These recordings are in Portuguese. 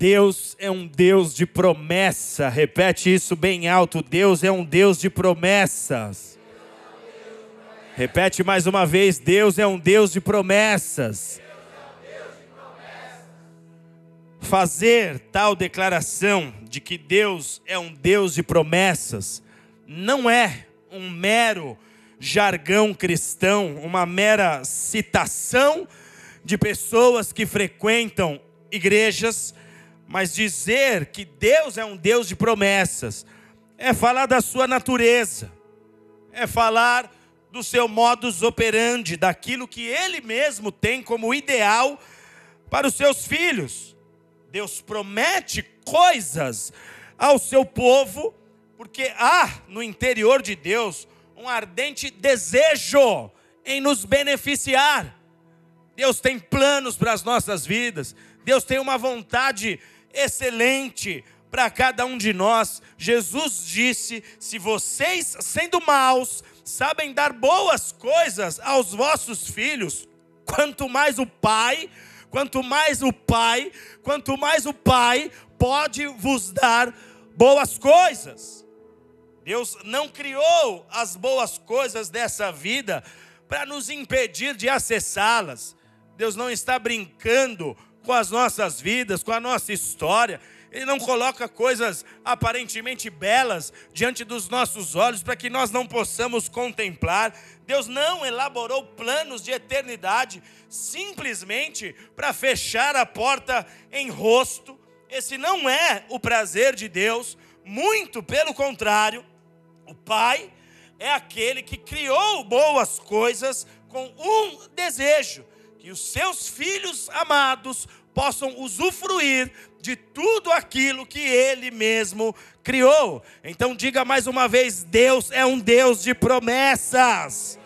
Deus é um Deus de promessa. Repete isso bem alto. Deus é um Deus de promessas. Repete mais uma vez. Deus é um Deus de promessas. Fazer tal declaração de que Deus é um Deus de promessas não é um mero jargão cristão, uma mera citação de pessoas que frequentam igrejas, mas dizer que Deus é um Deus de promessas é falar da sua natureza, é falar do seu modus operandi, daquilo que ele mesmo tem como ideal para os seus filhos. Deus promete coisas ao seu povo, porque há no interior de Deus um ardente desejo em nos beneficiar. Deus tem planos para as nossas vidas, Deus tem uma vontade excelente para cada um de nós. Jesus disse: se vocês, sendo maus, sabem dar boas coisas aos vossos filhos, quanto mais o Pai, quanto mais o Pai, quanto mais o Pai pode vos dar boas coisas. Deus não criou as boas coisas dessa vida para nos impedir de acessá-las. Deus não está brincando com as nossas vidas, com a nossa história. Ele não coloca coisas aparentemente belas diante dos nossos olhos para que nós não possamos contemplar. Deus não elaborou planos de eternidade simplesmente para fechar a porta em rosto. Esse não é o prazer de Deus, muito pelo contrário. O Pai é aquele que criou boas coisas com um desejo: que os seus filhos amados possam usufruir de tudo aquilo que ele mesmo criou. Então diga mais uma vez: Deus é um Deus de promessas.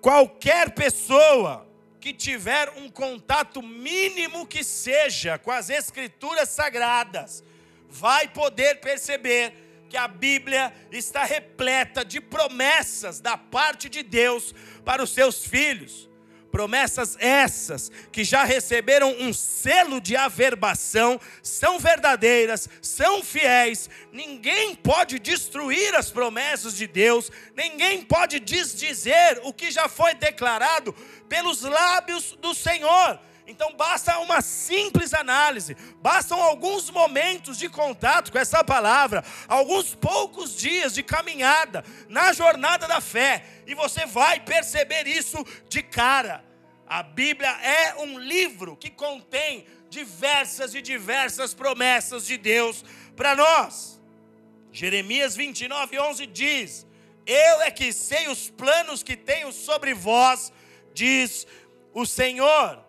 Qualquer pessoa que tiver um contato mínimo que seja com as escrituras sagradas, vai poder perceber que a Bíblia está repleta de promessas da parte de Deus para os seus filhos. Promessas essas que já receberam um selo de averbação, são verdadeiras, são fiéis. Ninguém pode destruir as promessas de Deus, ninguém pode desdizer o que já foi declarado pelos lábios do Senhor. Então basta uma simples análise, bastam alguns momentos de contato com essa palavra, alguns poucos dias de caminhada na jornada da fé, e você vai perceber isso de cara. A Bíblia é um livro que contém diversas e diversas promessas de Deus para nós. Jeremias 29, 11 diz: Eu é que sei os planos que tenho sobre vós, diz o Senhor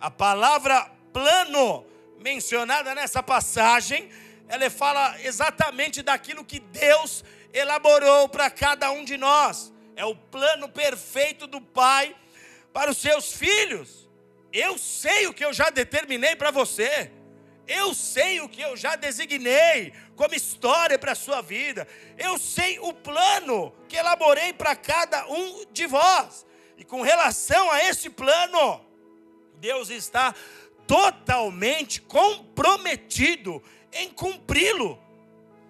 a palavra plano mencionada nessa passagem, ela fala exatamente daquilo que Deus elaborou para cada um de nós. É o plano perfeito do Pai para os seus filhos. Eu sei o que eu já determinei para você. Eu sei o que eu já designei como história para a sua vida. Eu sei o plano que elaborei para cada um de vós. E com relação a esse plano, Deus está totalmente comprometido em cumpri-lo.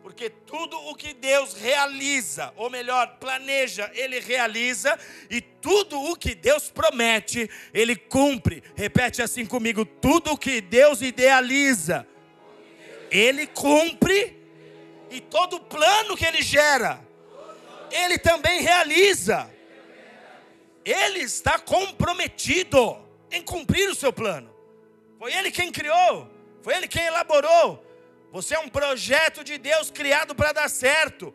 Porque tudo o que Deus realiza, ou melhor, planeja, Ele realiza, e tudo o que Deus promete, Ele cumpre. Repete assim comigo: tudo o que Deus idealiza, Ele cumpre, e todo plano que Ele gera, Ele também realiza. Ele está comprometido em cumprir o seu plano. Foi Ele quem criou, foi Ele quem elaborou. Você é um projeto de Deus criado para dar certo.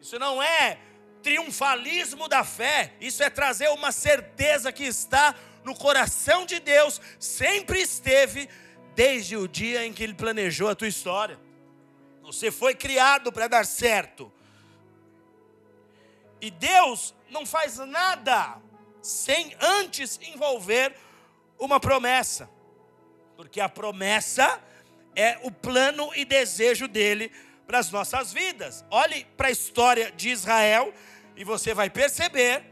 Isso não é triunfalismo da fé, isso é trazer uma certeza que está no coração de Deus, sempre esteve, desde o dia em que Ele planejou a tua história. Você foi criado para dar certo. E Deus não faz nada sem antes envolver uma promessa, porque a promessa é o plano e desejo dele para as nossas vidas. Olhe para a história de Israel e você vai perceber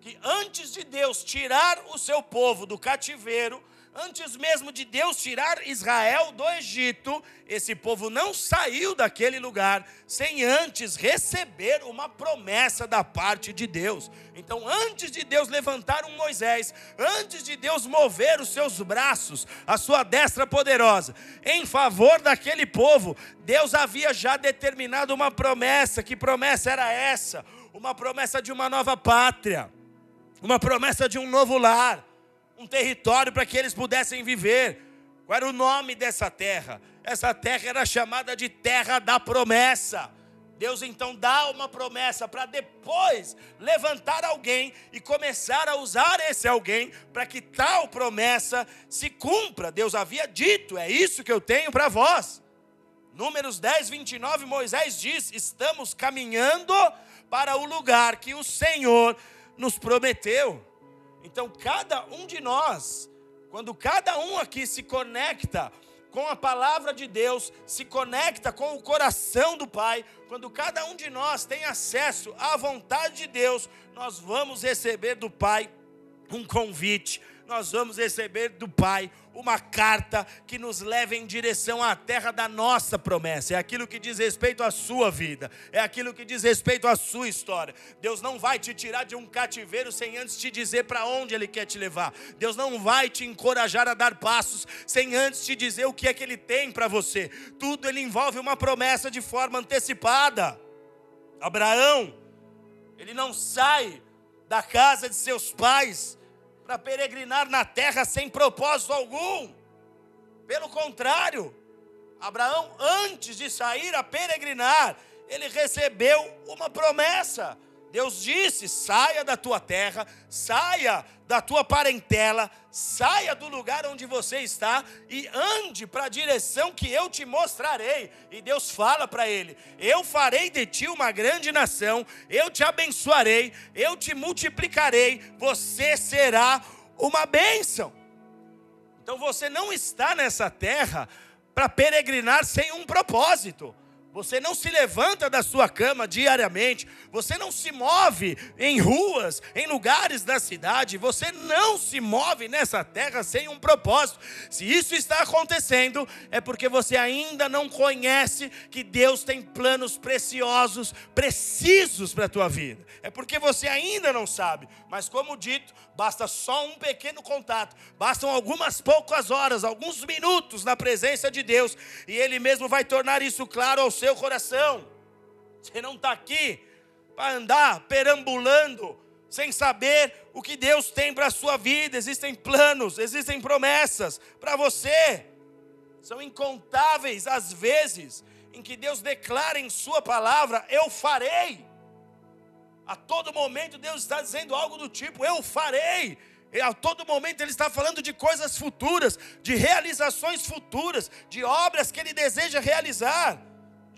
que antes de Deus tirar o seu povo do cativeiro, Antes mesmo de Deus tirar Israel do Egito, esse povo não saiu daquele lugar sem antes receber uma promessa da parte de Deus. Então, antes de Deus levantar um Moisés, antes de Deus mover os seus braços, a sua destra poderosa, em favor daquele povo, Deus havia já determinado uma promessa. Que promessa era essa? Uma promessa de uma nova pátria, uma promessa de um novo lar um território para que eles pudessem viver. Qual era o nome dessa terra? Essa terra era chamada de terra da promessa. Deus então dá uma promessa para depois levantar alguém e começar a usar esse alguém para que tal promessa se cumpra. Deus havia dito: é isso que eu tenho para vós. Números 10, 29, Moisés diz: estamos caminhando para o lugar que o Senhor nos prometeu. Então, cada um de nós, quando cada um aqui se conecta com a palavra de Deus, se conecta com o coração do Pai, quando cada um de nós tem acesso à vontade de Deus, nós vamos receber do Pai um convite nós vamos receber do Pai uma carta que nos leva em direção à terra da nossa promessa. É aquilo que diz respeito à sua vida, é aquilo que diz respeito à sua história. Deus não vai te tirar de um cativeiro sem antes te dizer para onde Ele quer te levar. Deus não vai te encorajar a dar passos sem antes te dizer o que é que Ele tem para você. Tudo Ele envolve uma promessa de forma antecipada. Abraão, ele não sai da casa de seus pais para peregrinar na terra sem propósito algum. Pelo contrário, Abraão, antes de sair a peregrinar, ele recebeu uma promessa. Deus disse: saia da tua terra, saia da tua parentela, saia do lugar onde você está e ande para a direção que eu te mostrarei. E Deus fala para ele: Eu farei de ti uma grande nação, eu te abençoarei, eu te multiplicarei, você será uma bênção. Então você não está nessa terra para peregrinar sem um propósito. Você não se levanta da sua cama diariamente, você não se move em ruas, em lugares da cidade, você não se move nessa terra sem um propósito. Se isso está acontecendo, é porque você ainda não conhece que Deus tem planos preciosos, precisos para a tua vida. É porque você ainda não sabe, mas como dito, basta só um pequeno contato, bastam algumas poucas horas, alguns minutos na presença de Deus, e Ele mesmo vai tornar isso claro ao seu coração. Você não está aqui para andar perambulando, sem saber o que Deus tem para a sua vida. Existem planos, existem promessas para você. São incontáveis as vezes em que Deus declara em Sua palavra: Eu farei. A todo momento Deus está dizendo algo do tipo: Eu farei. E a todo momento Ele está falando de coisas futuras, de realizações futuras, de obras que Ele deseja realizar.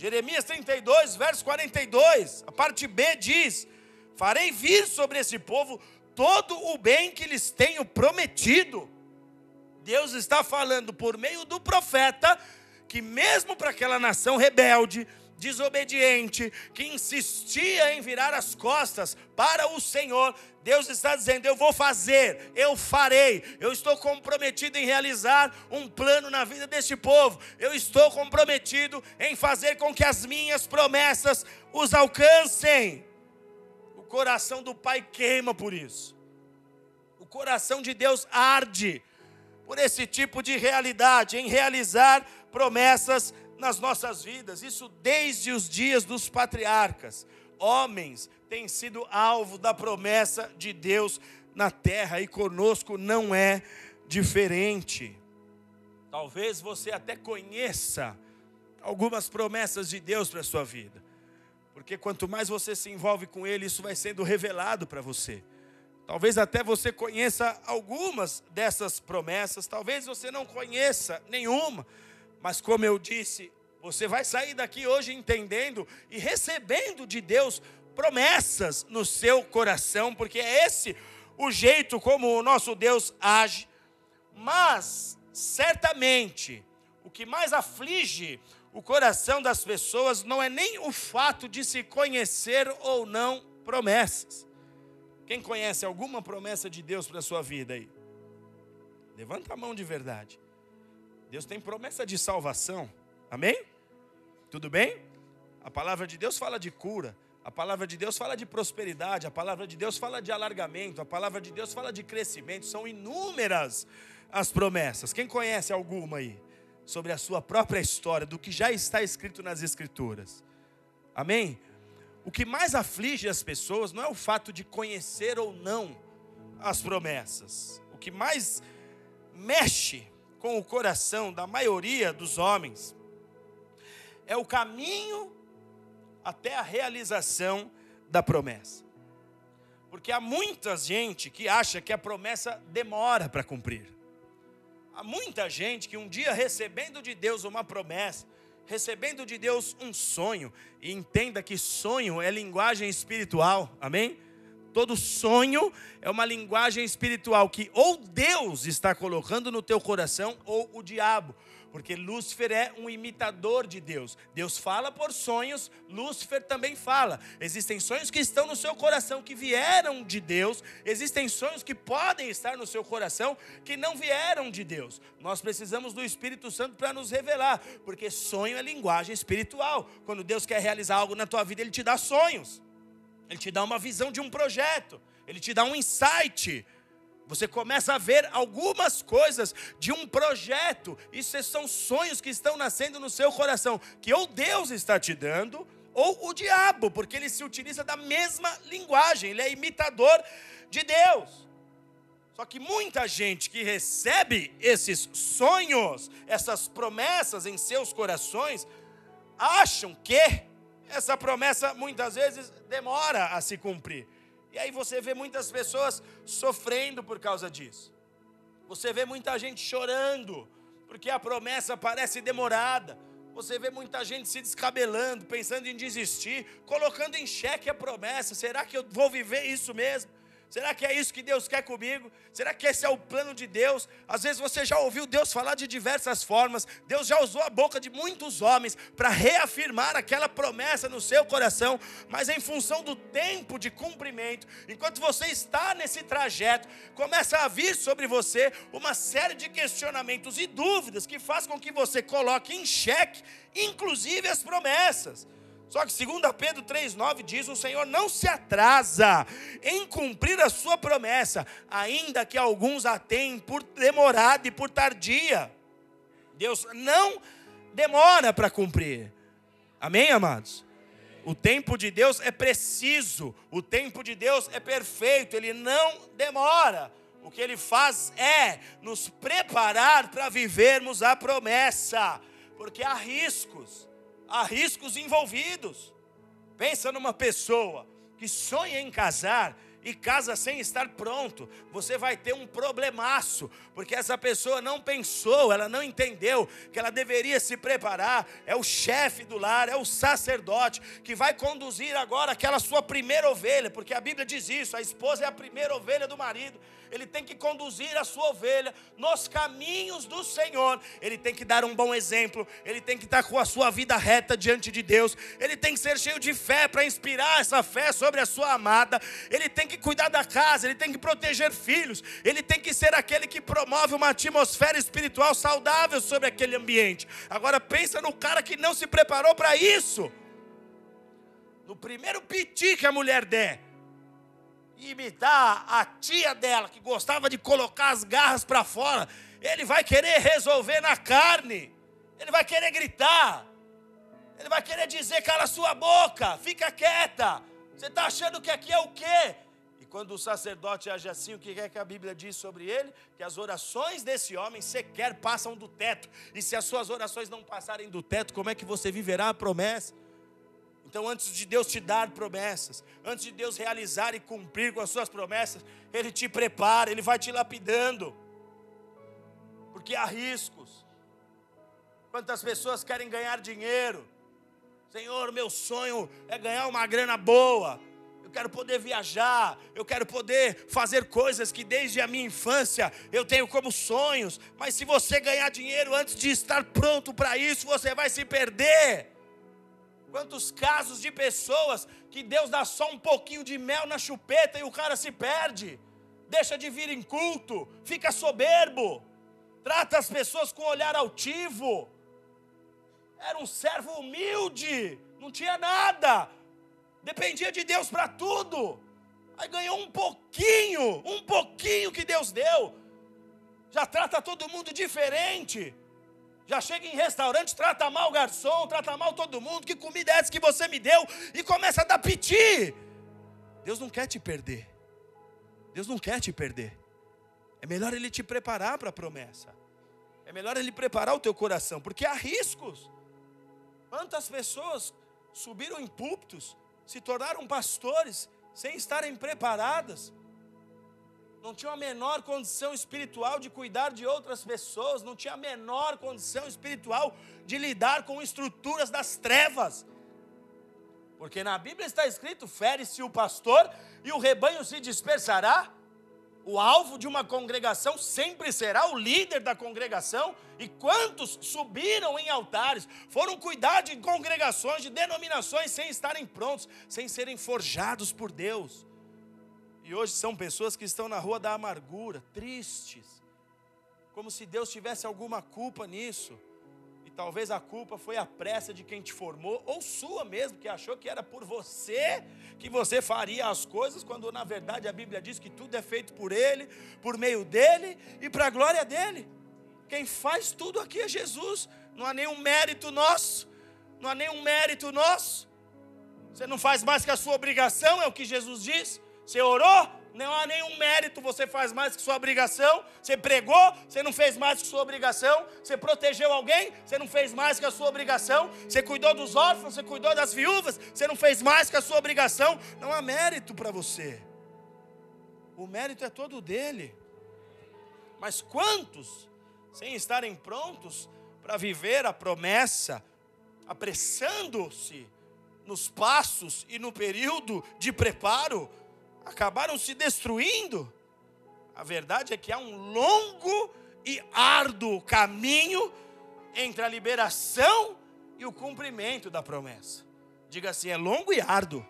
Jeremias 32, verso 42, a parte B diz: Farei vir sobre esse povo todo o bem que lhes tenho prometido. Deus está falando por meio do profeta que, mesmo para aquela nação rebelde, desobediente, que insistia em virar as costas para o Senhor, Deus está dizendo: Eu vou fazer, eu farei, eu estou comprometido em realizar um plano na vida deste povo, eu estou comprometido em fazer com que as minhas promessas os alcancem. O coração do Pai queima por isso, o coração de Deus arde por esse tipo de realidade, em realizar promessas nas nossas vidas, isso desde os dias dos patriarcas. Homens têm sido alvo da promessa de Deus na terra e conosco não é diferente. Talvez você até conheça algumas promessas de Deus para a sua vida, porque quanto mais você se envolve com Ele, isso vai sendo revelado para você. Talvez até você conheça algumas dessas promessas, talvez você não conheça nenhuma, mas como eu disse, você vai sair daqui hoje entendendo e recebendo de Deus promessas no seu coração, porque é esse o jeito como o nosso Deus age. Mas, certamente, o que mais aflige o coração das pessoas não é nem o fato de se conhecer ou não promessas. Quem conhece alguma promessa de Deus para a sua vida aí? Levanta a mão de verdade. Deus tem promessa de salvação. Amém? Tudo bem? A palavra de Deus fala de cura. A palavra de Deus fala de prosperidade, a palavra de Deus fala de alargamento, a palavra de Deus fala de crescimento, são inúmeras as promessas. Quem conhece alguma aí? Sobre a sua própria história, do que já está escrito nas Escrituras. Amém? O que mais aflige as pessoas não é o fato de conhecer ou não as promessas. O que mais mexe com o coração da maioria dos homens é o caminho até a realização da promessa. Porque há muita gente que acha que a promessa demora para cumprir. Há muita gente que um dia recebendo de Deus uma promessa, recebendo de Deus um sonho, e entenda que sonho é linguagem espiritual, amém? Todo sonho é uma linguagem espiritual que ou Deus está colocando no teu coração ou o diabo porque Lúcifer é um imitador de Deus. Deus fala por sonhos, Lúcifer também fala. Existem sonhos que estão no seu coração que vieram de Deus, existem sonhos que podem estar no seu coração que não vieram de Deus. Nós precisamos do Espírito Santo para nos revelar, porque sonho é linguagem espiritual. Quando Deus quer realizar algo na tua vida, ele te dá sonhos. Ele te dá uma visão de um projeto, ele te dá um insight. Você começa a ver algumas coisas de um projeto. Isso são sonhos que estão nascendo no seu coração, que ou Deus está te dando, ou o diabo, porque ele se utiliza da mesma linguagem, ele é imitador de Deus. Só que muita gente que recebe esses sonhos, essas promessas em seus corações, acham que essa promessa muitas vezes demora a se cumprir. E aí você vê muitas pessoas sofrendo por causa disso. Você vê muita gente chorando, porque a promessa parece demorada. Você vê muita gente se descabelando, pensando em desistir, colocando em xeque a promessa. Será que eu vou viver isso mesmo? Será que é isso que Deus quer comigo? Será que esse é o plano de Deus? Às vezes você já ouviu Deus falar de diversas formas. Deus já usou a boca de muitos homens para reafirmar aquela promessa no seu coração, mas em função do tempo de cumprimento, enquanto você está nesse trajeto, começa a vir sobre você uma série de questionamentos e dúvidas que faz com que você coloque em xeque, inclusive as promessas. Só que 2 Pedro 3,9 diz: o Senhor não se atrasa em cumprir a sua promessa, ainda que alguns a tenham por demorada e por tardia. Deus não demora para cumprir. Amém, amados? O tempo de Deus é preciso, o tempo de Deus é perfeito, ele não demora. O que ele faz é nos preparar para vivermos a promessa, porque há riscos há riscos envolvidos. Pensa numa pessoa que sonha em casar e casa sem estar pronto, você vai ter um problemaço, porque essa pessoa não pensou, ela não entendeu que ela deveria se preparar. É o chefe do lar, é o sacerdote que vai conduzir agora aquela sua primeira ovelha, porque a Bíblia diz isso: a esposa é a primeira ovelha do marido. Ele tem que conduzir a sua ovelha nos caminhos do Senhor. Ele tem que dar um bom exemplo, ele tem que estar com a sua vida reta diante de Deus. Ele tem que ser cheio de fé para inspirar essa fé sobre a sua amada. Ele tem que cuidar da casa, ele tem que proteger filhos, ele tem que ser aquele que promove uma atmosfera espiritual saudável sobre aquele ambiente. Agora pensa no cara que não se preparou para isso. No primeiro piti que a mulher der, imitar a tia dela que gostava de colocar as garras para fora, ele vai querer resolver na carne. Ele vai querer gritar. Ele vai querer dizer cala sua boca, fica quieta. Você está achando que aqui é o quê? quando o sacerdote age assim, o que é que a Bíblia diz sobre ele? Que as orações desse homem sequer passam do teto. E se as suas orações não passarem do teto, como é que você viverá a promessa? Então, antes de Deus te dar promessas, antes de Deus realizar e cumprir com as suas promessas, Ele te prepara, Ele vai te lapidando, porque há riscos. Quantas pessoas querem ganhar dinheiro? Senhor, meu sonho é ganhar uma grana boa eu quero poder viajar, eu quero poder fazer coisas que desde a minha infância eu tenho como sonhos, mas se você ganhar dinheiro antes de estar pronto para isso, você vai se perder. Quantos casos de pessoas que Deus dá só um pouquinho de mel na chupeta e o cara se perde, deixa de vir em culto, fica soberbo. trata as pessoas com olhar altivo. Era um servo humilde, não tinha nada, dependia de Deus para tudo. Aí ganhou um pouquinho, um pouquinho que Deus deu. Já trata todo mundo diferente. Já chega em restaurante, trata mal o garçom, trata mal todo mundo. Que comida é essa que você me deu? E começa a dar piti. Deus não quer te perder. Deus não quer te perder. É melhor Ele te preparar para a promessa. É melhor Ele preparar o teu coração, porque há riscos. Quantas pessoas subiram em púlpitos, se tornaram pastores, sem estarem preparadas, não tinham a menor condição espiritual de cuidar de outras pessoas, não tinha a menor condição espiritual de lidar com estruturas das trevas. Porque na Bíblia está escrito: fere-se o pastor e o rebanho se dispersará. O alvo de uma congregação sempre será o líder da congregação. E quantos subiram em altares, foram cuidar de congregações, de denominações, sem estarem prontos, sem serem forjados por Deus. E hoje são pessoas que estão na rua da amargura, tristes, como se Deus tivesse alguma culpa nisso. E talvez a culpa foi a pressa de quem te formou, ou sua mesmo, que achou que era por você que você faria as coisas, quando na verdade a Bíblia diz que tudo é feito por Ele, por meio dEle e para a glória dEle. Quem faz tudo aqui é Jesus, não há nenhum mérito nosso, não há nenhum mérito nosso. Você não faz mais que a sua obrigação, é o que Jesus diz. Você orou, não há nenhum mérito, você faz mais que sua obrigação. Você pregou, você não fez mais que sua obrigação. Você protegeu alguém, você não fez mais que a sua obrigação. Você cuidou dos órfãos, você cuidou das viúvas, você não fez mais que a sua obrigação. Não há mérito para você. O mérito é todo dele. Mas quantos, sem estarem prontos para viver a promessa, apressando-se nos passos e no período de preparo, acabaram se destruindo. A verdade é que há um longo e árduo caminho entre a liberação e o cumprimento da promessa. Diga assim: é longo e árduo.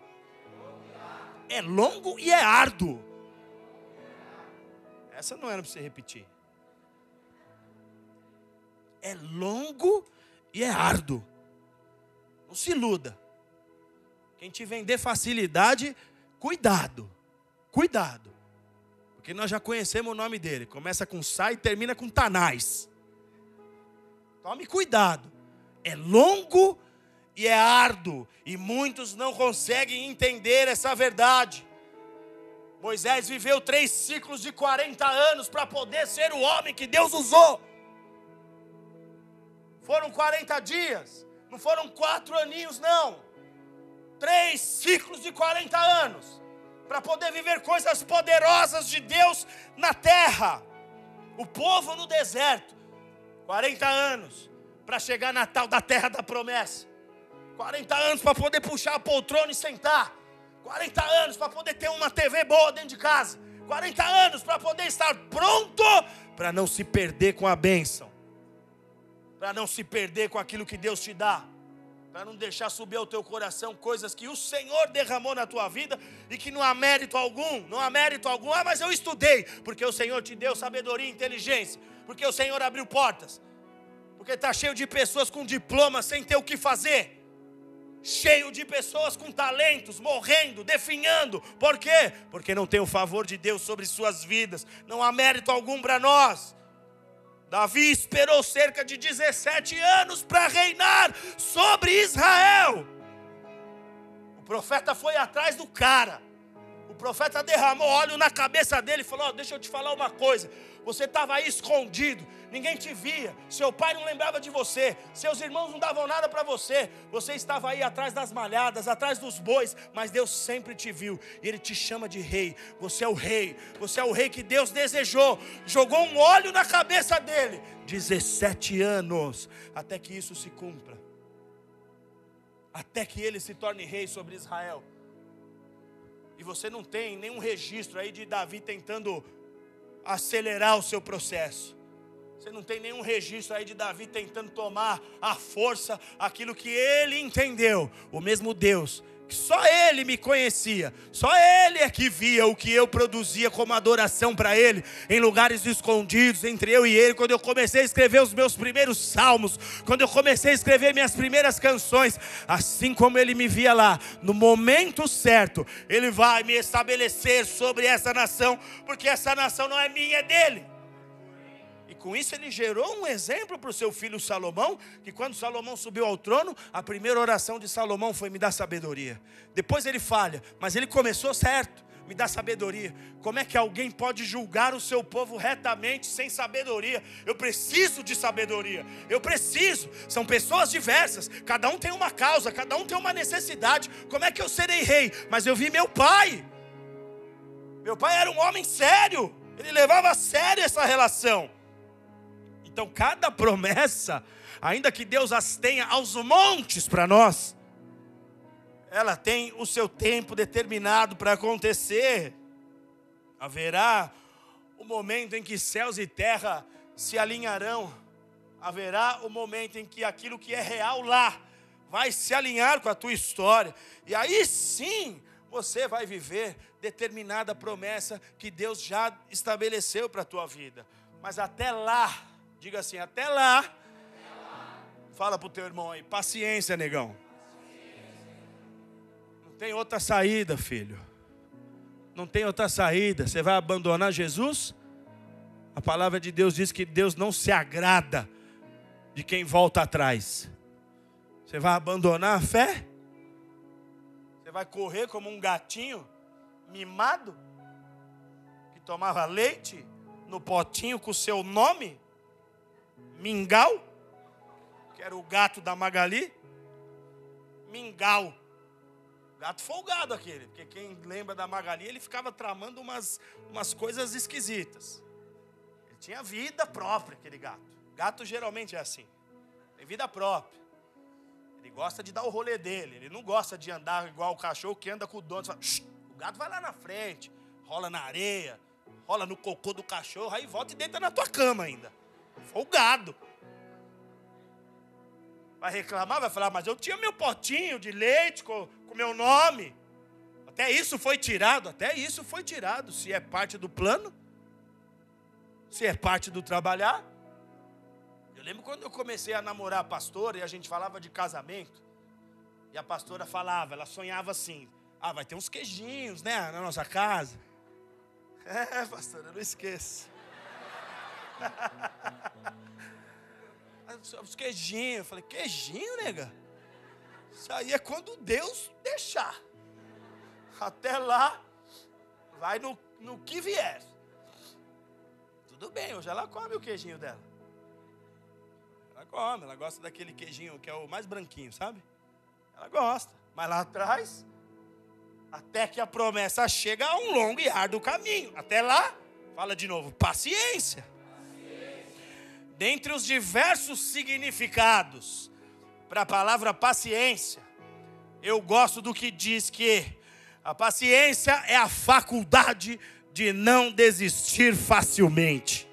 É longo e é árduo. Essa não era para você repetir. É longo e é árduo. Não se iluda. Quem te vender facilidade, cuidado. Cuidado. Porque nós já conhecemos o nome dele. Começa com Sai e termina com Tanás. Tome cuidado. É longo e é árduo. E muitos não conseguem entender essa verdade. Moisés viveu três ciclos de 40 anos para poder ser o homem que Deus usou. Foram 40 dias, não foram quatro aninhos, não. Três ciclos de 40 anos para poder viver coisas poderosas de Deus na terra. O povo no deserto, 40 anos para chegar na tal da terra da promessa. 40 anos para poder puxar a poltrona e sentar. 40 anos para poder ter uma TV boa dentro de casa. 40 anos para poder estar pronto para não se perder com a bênção. Para não se perder com aquilo que Deus te dá para não deixar subir ao teu coração coisas que o Senhor derramou na tua vida e que não há mérito algum, não há mérito algum. Ah, mas eu estudei, porque o Senhor te deu sabedoria e inteligência, porque o Senhor abriu portas, porque está cheio de pessoas com diploma sem ter o que fazer. Cheio de pessoas com talentos, morrendo, definhando. Por quê? Porque não tem o favor de Deus sobre suas vidas. Não há mérito algum para nós. Davi esperou cerca de 17 anos para reinar sobre Israel. O profeta foi atrás do cara. O profeta derramou óleo na cabeça dele e falou: oh, Deixa eu te falar uma coisa. Você estava aí escondido, ninguém te via, seu pai não lembrava de você, seus irmãos não davam nada para você, você estava aí atrás das malhadas, atrás dos bois, mas Deus sempre te viu. E Ele te chama de rei. Você é o rei, você é o rei que Deus desejou, jogou um óleo na cabeça dele, 17 anos, até que isso se cumpra, até que ele se torne rei sobre Israel. E você não tem nenhum registro aí de Davi tentando acelerar o seu processo. Você não tem nenhum registro aí de Davi tentando tomar à força aquilo que ele entendeu. O mesmo Deus que só ele me conhecia, só ele é que via o que eu produzia como adoração para ele, em lugares escondidos entre eu e ele, quando eu comecei a escrever os meus primeiros salmos, quando eu comecei a escrever minhas primeiras canções, assim como ele me via lá, no momento certo, ele vai me estabelecer sobre essa nação, porque essa nação não é minha, é dele com isso ele gerou um exemplo para o seu filho Salomão, que quando Salomão subiu ao trono, a primeira oração de Salomão foi: me dá sabedoria. Depois ele falha, mas ele começou certo. Me dá sabedoria. Como é que alguém pode julgar o seu povo retamente sem sabedoria? Eu preciso de sabedoria. Eu preciso. São pessoas diversas. Cada um tem uma causa, cada um tem uma necessidade. Como é que eu serei rei? Mas eu vi meu pai. Meu pai era um homem sério. Ele levava a sério essa relação. Então, cada promessa, ainda que Deus as tenha aos montes para nós, ela tem o seu tempo determinado para acontecer. Haverá o momento em que céus e terra se alinharão. Haverá o momento em que aquilo que é real lá vai se alinhar com a tua história. E aí sim você vai viver determinada promessa que Deus já estabeleceu para a tua vida. Mas até lá, Diga assim, até lá. Fala para o teu irmão aí, paciência, negão. Não tem outra saída, filho. Não tem outra saída. Você vai abandonar Jesus? A palavra de Deus diz que Deus não se agrada de quem volta atrás. Você vai abandonar a fé? Você vai correr como um gatinho mimado que tomava leite no potinho com o seu nome? Mingau, que era o gato da Magali. Mingau. Gato folgado aquele, porque quem lembra da Magali, ele ficava tramando umas, umas coisas esquisitas. Ele tinha vida própria, aquele gato. Gato geralmente é assim, tem vida própria. Ele gosta de dar o rolê dele, ele não gosta de andar igual o cachorro que anda com o dono. Fala, o gato vai lá na frente, rola na areia, rola no cocô do cachorro, aí volta e deita na tua cama ainda. Folgado. Vai reclamar, vai falar, mas eu tinha meu potinho de leite com, com meu nome. Até isso foi tirado, até isso foi tirado. Se é parte do plano, se é parte do trabalhar. Eu lembro quando eu comecei a namorar a pastora e a gente falava de casamento. E a pastora falava, ela sonhava assim: ah, vai ter uns queijinhos, né, na nossa casa. É, pastora, não esqueça. Os queijinhos. Eu falei, queijinho, nega? Isso aí é quando Deus deixar. Até lá, vai no, no que vier. Tudo bem, hoje ela come o queijinho dela. Ela come, ela gosta daquele queijinho que é o mais branquinho, sabe? Ela gosta. Mas lá atrás, até que a promessa chega a um longo e árduo caminho. Até lá, fala de novo, paciência dentre os diversos significados para a palavra paciência, eu gosto do que diz que a paciência é a faculdade de não desistir facilmente,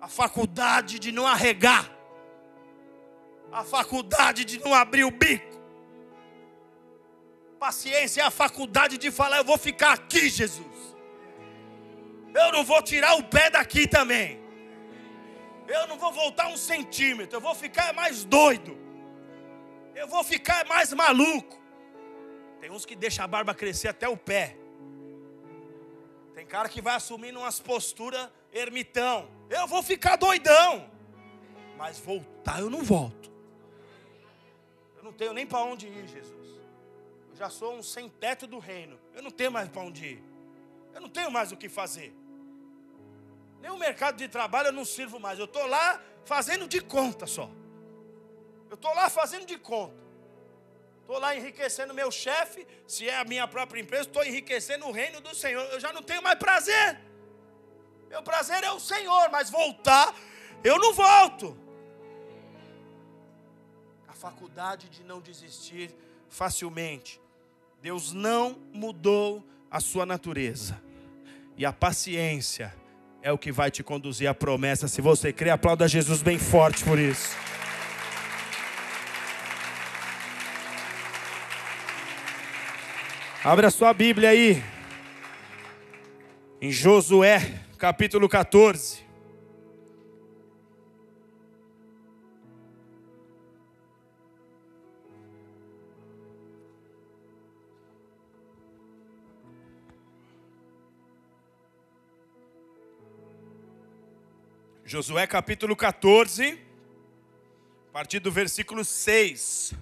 a faculdade de não arregar, a faculdade de não abrir o bico. Paciência é a faculdade de falar: eu vou ficar aqui, Jesus. Eu não vou tirar o pé daqui também eu não vou voltar um centímetro, eu vou ficar mais doido, eu vou ficar mais maluco. Tem uns que deixam a barba crescer até o pé. Tem cara que vai assumindo umas posturas ermitão. Eu vou ficar doidão. Mas voltar eu não volto. Eu não tenho nem para onde ir, Jesus. Eu já sou um sem teto do reino. Eu não tenho mais para onde ir. Eu não tenho mais o que fazer. Nem o mercado de trabalho eu não sirvo mais. Eu estou lá fazendo de conta só. Eu estou lá fazendo de conta. Estou lá enriquecendo meu chefe. Se é a minha própria empresa, estou enriquecendo o reino do Senhor. Eu já não tenho mais prazer. Meu prazer é o Senhor, mas voltar, eu não volto. A faculdade de não desistir facilmente. Deus não mudou a sua natureza. E a paciência é o que vai te conduzir à promessa. Se você crê, aplauda Jesus bem forte por isso. Abra sua Bíblia aí. Em Josué, capítulo 14. Josué capítulo 14, a partir do versículo 6.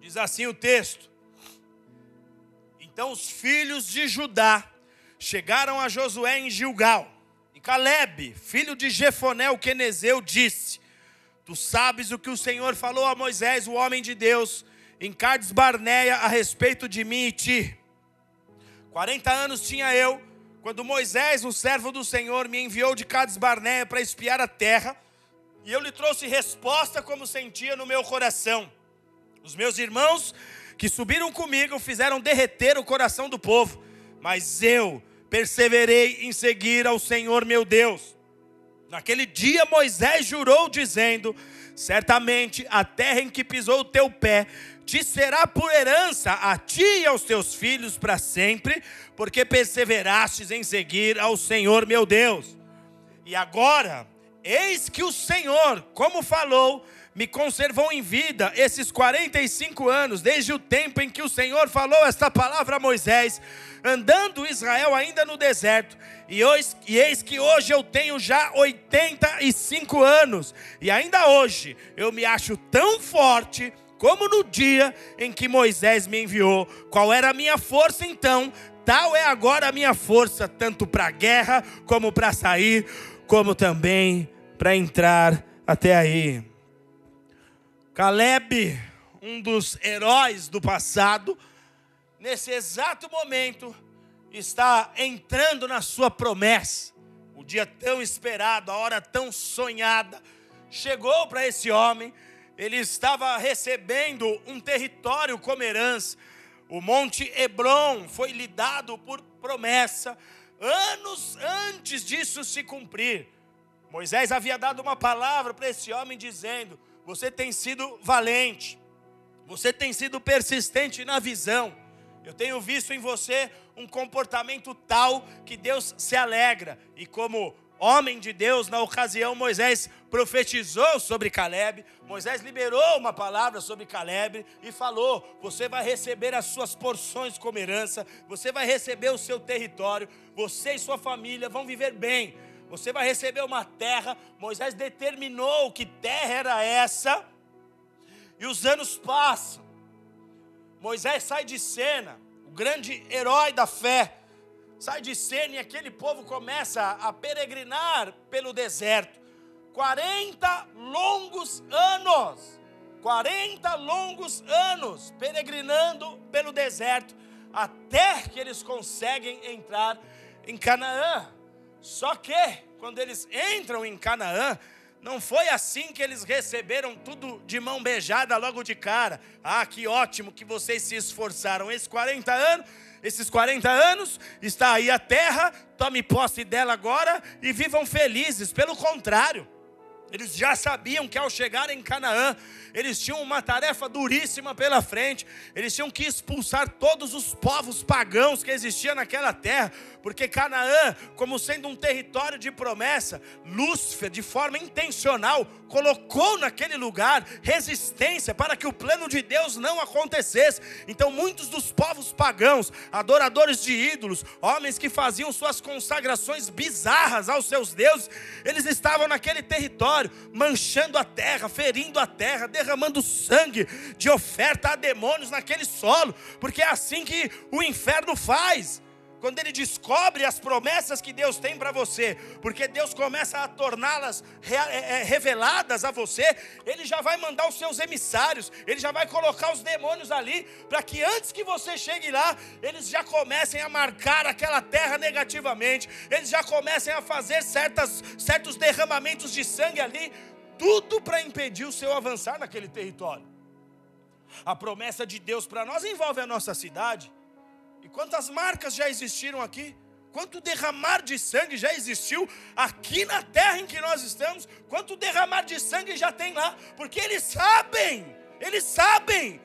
Diz assim o texto: Então os filhos de Judá chegaram a Josué em Gilgal, e Caleb, filho de Jefoné, o quenezeu, disse: Tu sabes o que o Senhor falou a Moisés, o homem de Deus, em Cades Barneia, a respeito de mim e ti. 40 anos tinha eu quando Moisés, o servo do Senhor, me enviou de Cades Barneia para espiar a terra, e eu lhe trouxe resposta como sentia no meu coração. Os meus irmãos que subiram comigo fizeram derreter o coração do povo, mas eu perseverei em seguir ao Senhor meu Deus. Naquele dia Moisés jurou, dizendo: Certamente a terra em que pisou o teu pé te será por herança a ti e aos teus filhos para sempre, porque perseverastes em seguir ao Senhor meu Deus. E agora, eis que o Senhor, como falou, me conservou em vida esses 45 anos, desde o tempo em que o Senhor falou esta palavra a Moisés, andando Israel ainda no deserto. E, hoje, e eis que hoje eu tenho já 85 anos, e ainda hoje eu me acho tão forte como no dia em que Moisés me enviou. Qual era a minha força então? Tal é agora a minha força, tanto para a guerra, como para sair, como também para entrar até aí. Caleb, um dos heróis do passado, nesse exato momento, está entrando na sua promessa. O dia tão esperado, a hora tão sonhada, chegou para esse homem ele estava recebendo um território como herança. O Monte Hebron foi lhe dado por promessa anos antes disso se cumprir. Moisés havia dado uma palavra para esse homem dizendo: Você tem sido valente, você tem sido persistente na visão. Eu tenho visto em você um comportamento tal que Deus se alegra. E como homem de Deus, na ocasião, Moisés profetizou sobre Caleb. Moisés liberou uma palavra sobre Caleb e falou: Você vai receber as suas porções como herança, você vai receber o seu território, você e sua família vão viver bem. Você vai receber uma terra. Moisés determinou que terra era essa. E os anos passam. Moisés sai de cena, o grande herói da fé sai de cena e aquele povo começa a peregrinar pelo deserto. 40 longos anos, 40 longos anos peregrinando pelo deserto, até que eles conseguem entrar em Canaã. Só que, quando eles entram em Canaã, não foi assim que eles receberam tudo de mão beijada logo de cara. Ah, que ótimo que vocês se esforçaram esses 40 anos esses 40 anos, está aí a terra, tome posse dela agora e vivam felizes. Pelo contrário, eles já sabiam que ao chegar em Canaã, eles tinham uma tarefa duríssima pela frente. Eles tinham que expulsar todos os povos pagãos que existiam naquela terra, porque Canaã, como sendo um território de promessa, Lúcifer, de forma intencional, colocou naquele lugar resistência para que o plano de Deus não acontecesse. Então, muitos dos povos pagãos, adoradores de ídolos, homens que faziam suas consagrações bizarras aos seus deuses, eles estavam naquele território, manchando a terra, ferindo a terra, derramando sangue de oferta a demônios naquele solo, porque é assim que o inferno faz quando ele descobre as promessas que Deus tem para você, porque Deus começa a torná-las é, é, reveladas a você, ele já vai mandar os seus emissários, ele já vai colocar os demônios ali, para que antes que você chegue lá, eles já comecem a marcar aquela terra negativamente, eles já comecem a fazer certas, certos derramamentos de sangue ali, tudo para impedir o seu avançar naquele território. A promessa de Deus para nós envolve a nossa cidade e quantas marcas já existiram aqui? Quanto derramar de sangue já existiu aqui na terra em que nós estamos? Quanto derramar de sangue já tem lá? Porque eles sabem, eles sabem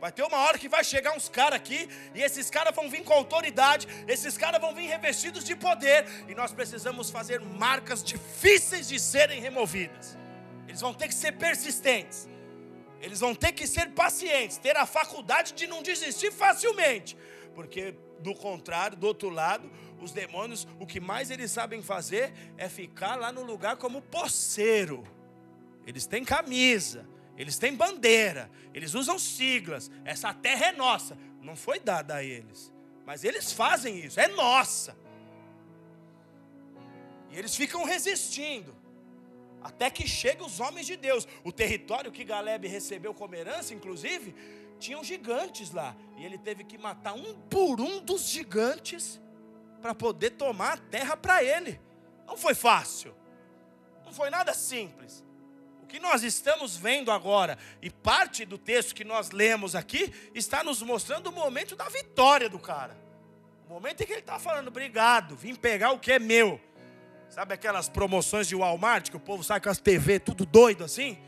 Vai ter uma hora que vai chegar uns caras aqui, e esses caras vão vir com autoridade, esses caras vão vir revestidos de poder, e nós precisamos fazer marcas difíceis de serem removidas. Eles vão ter que ser persistentes, eles vão ter que ser pacientes, ter a faculdade de não desistir facilmente, porque do contrário, do outro lado, os demônios, o que mais eles sabem fazer é ficar lá no lugar como poceiro. Eles têm camisa, eles têm bandeira, eles usam siglas. Essa terra é nossa. Não foi dada a eles. Mas eles fazem isso, é nossa. E eles ficam resistindo. Até que chegam os homens de Deus. O território que Galeb recebeu como herança, inclusive, tinham gigantes lá. E ele teve que matar um por um dos gigantes para poder tomar a terra para ele. Não foi fácil. Não foi nada simples que nós estamos vendo agora, e parte do texto que nós lemos aqui, está nos mostrando o momento da vitória do cara. O momento em que ele está falando, obrigado, vim pegar o que é meu. Sabe aquelas promoções de Walmart, que o povo sai com as TV tudo doido assim?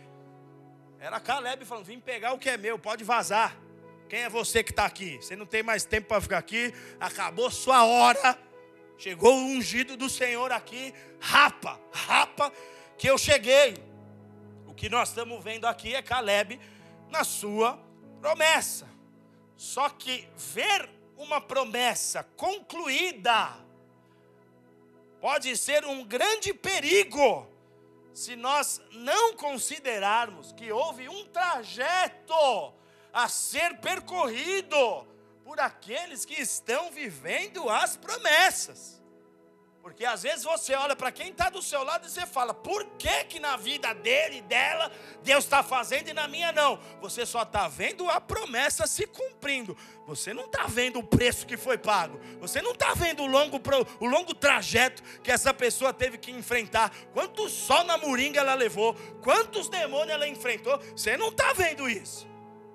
Era Caleb falando, vim pegar o que é meu, pode vazar. Quem é você que está aqui? Você não tem mais tempo para ficar aqui, acabou sua hora. Chegou o ungido do Senhor aqui, rapa, rapa, que eu cheguei. O que nós estamos vendo aqui é Caleb na sua promessa. Só que ver uma promessa concluída pode ser um grande perigo se nós não considerarmos que houve um trajeto a ser percorrido por aqueles que estão vivendo as promessas. Porque às vezes você olha para quem está do seu lado e você fala, por que que na vida dele e dela Deus está fazendo e na minha não? Você só está vendo a promessa se cumprindo. Você não está vendo o preço que foi pago. Você não está vendo o longo, o longo trajeto que essa pessoa teve que enfrentar. Quanto sol na moringa ela levou, quantos demônios ela enfrentou. Você não está vendo isso.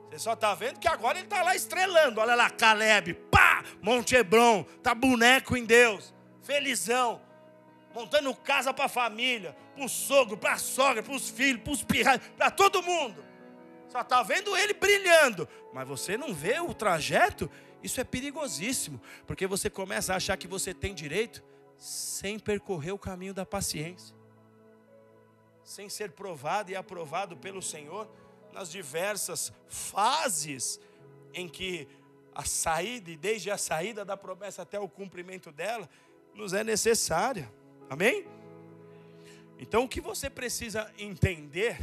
Você só está vendo que agora ele está lá estrelando. Olha lá, Caleb, pá, Monte Hebron, tá boneco em Deus felizão, montando casa para a família, para o sogro, para a sogra, para os filhos, para os pirralhos, para todo mundo. Só está vendo ele brilhando, mas você não vê o trajeto. Isso é perigosíssimo, porque você começa a achar que você tem direito sem percorrer o caminho da paciência, sem ser provado e aprovado pelo Senhor nas diversas fases em que a saída, e desde a saída da promessa até o cumprimento dela, nos é necessária. Amém? Então o que você precisa entender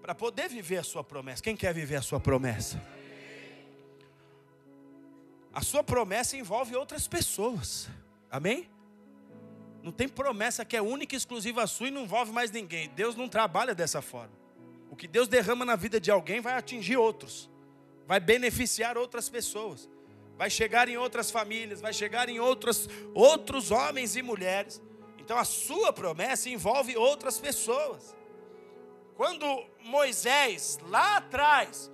para poder viver a sua promessa? Quem quer viver a sua promessa? A sua promessa envolve outras pessoas. Amém? Não tem promessa que é única e exclusiva sua e não envolve mais ninguém. Deus não trabalha dessa forma. O que Deus derrama na vida de alguém vai atingir outros, vai beneficiar outras pessoas vai chegar em outras famílias, vai chegar em outros, outros homens e mulheres. Então a sua promessa envolve outras pessoas. Quando Moisés, lá atrás,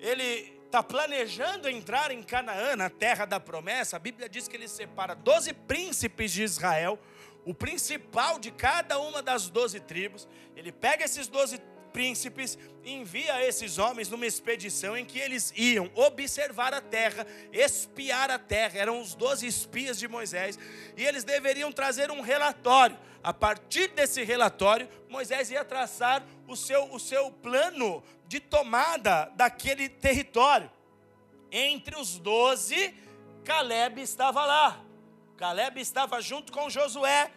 ele está planejando entrar em Canaã, na terra da promessa, a Bíblia diz que ele separa doze príncipes de Israel, o principal de cada uma das doze tribos. Ele pega esses doze príncipes, envia esses homens numa expedição em que eles iam observar a terra, espiar a terra. Eram os doze espias de Moisés e eles deveriam trazer um relatório. A partir desse relatório, Moisés ia traçar o seu, o seu plano de tomada daquele território. Entre os doze, Caleb estava lá. Caleb estava junto com Josué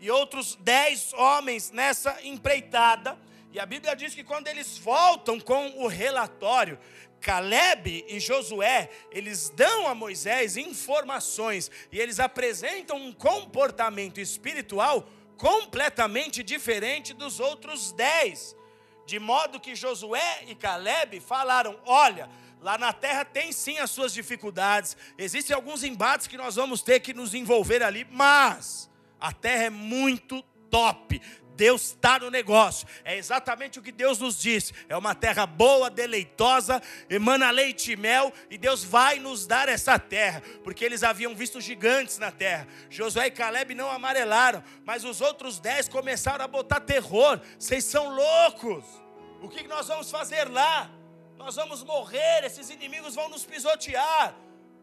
e outros dez homens nessa empreitada. E a Bíblia diz que quando eles voltam com o relatório, Caleb e Josué, eles dão a Moisés informações e eles apresentam um comportamento espiritual completamente diferente dos outros dez. De modo que Josué e Caleb falaram: olha, lá na terra tem sim as suas dificuldades, existem alguns embates que nós vamos ter que nos envolver ali, mas a terra é muito top, Deus está no negócio. É exatamente o que Deus nos disse. É uma terra boa, deleitosa, emana leite e mel, e Deus vai nos dar essa terra, porque eles haviam visto gigantes na terra. Josué e Caleb não amarelaram, mas os outros dez começaram a botar terror. Vocês são loucos. O que nós vamos fazer lá? nós vamos morrer, esses inimigos vão nos pisotear.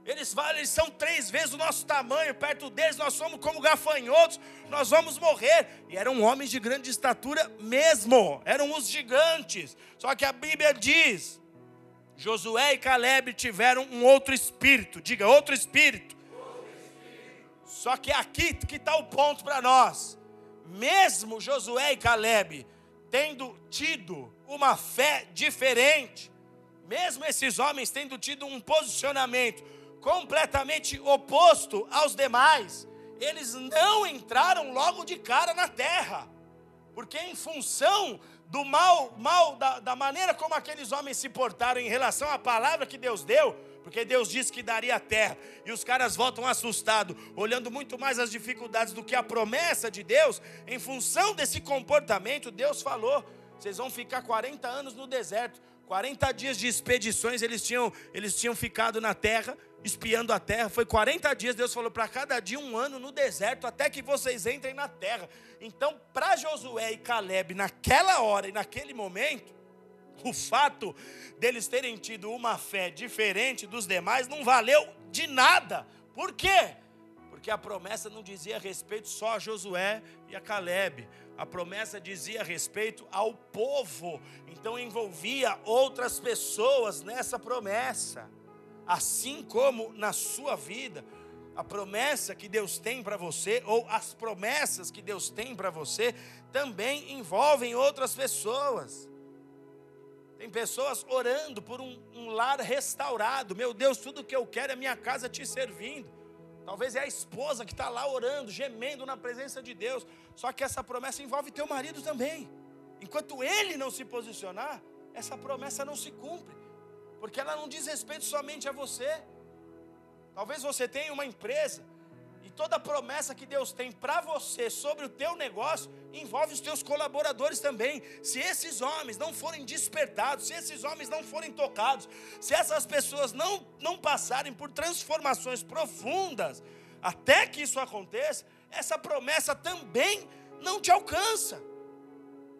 Eles, eles são três vezes o nosso tamanho, perto deles nós somos como gafanhotos, nós vamos morrer. E eram homens de grande estatura mesmo, eram os gigantes. Só que a Bíblia diz: Josué e Caleb tiveram um outro espírito, diga outro espírito. Só que aqui que está o ponto para nós. Mesmo Josué e Caleb tendo tido uma fé diferente, mesmo esses homens tendo tido um posicionamento completamente oposto aos demais, eles não entraram logo de cara na terra, porque em função do mal, mal da, da maneira como aqueles homens se portaram em relação à palavra que Deus deu, porque Deus disse que daria a terra, e os caras voltam assustados, olhando muito mais as dificuldades do que a promessa de Deus, em função desse comportamento, Deus falou: vocês vão ficar 40 anos no deserto, 40 dias de expedições eles tinham, eles tinham ficado na terra, espiando a terra. Foi 40 dias, Deus falou para cada dia um ano no deserto, até que vocês entrem na terra. Então, para Josué e Caleb, naquela hora e naquele momento, o fato deles terem tido uma fé diferente dos demais não valeu de nada. Por quê? Porque a promessa não dizia respeito só a Josué e a Caleb a promessa dizia respeito ao povo, então envolvia outras pessoas nessa promessa. Assim como na sua vida, a promessa que Deus tem para você, ou as promessas que Deus tem para você, também envolvem outras pessoas. Tem pessoas orando por um, um, lar restaurado. Meu Deus, tudo que eu quero é minha casa te servindo. Talvez é a esposa que está lá orando, gemendo na presença de Deus. Só que essa promessa envolve teu marido também. Enquanto ele não se posicionar, essa promessa não se cumpre. Porque ela não diz respeito somente a você. Talvez você tenha uma empresa toda promessa que Deus tem para você sobre o teu negócio envolve os teus colaboradores também. Se esses homens não forem despertados, se esses homens não forem tocados, se essas pessoas não, não passarem por transformações profundas, até que isso aconteça, essa promessa também não te alcança.